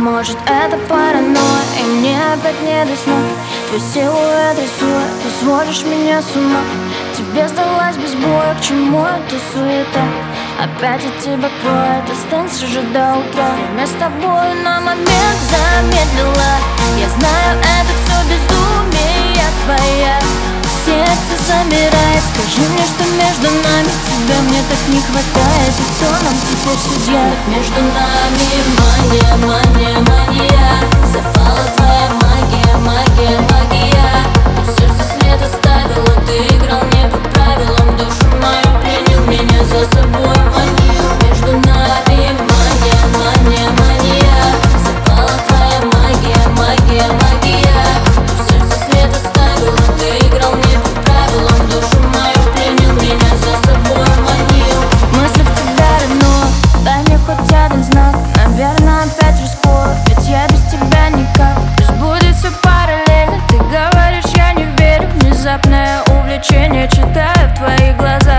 может это паранойя И мне опять не до сна. Твой силуэт рисует, ты сводишь меня с ума. Тебе сдалась без боя, к чему эта суета? Опять от тебя кроет, останься же до утра. Время с тобой на момент замедлила Я знаю, это все безумие твоя. Сердце замирает, скажи мне, что между нами Тебя мне так не хватает, и кто нам теперь судья. Между нами мания, мания, мания внезапное увлечение Читаю в твоих глазах.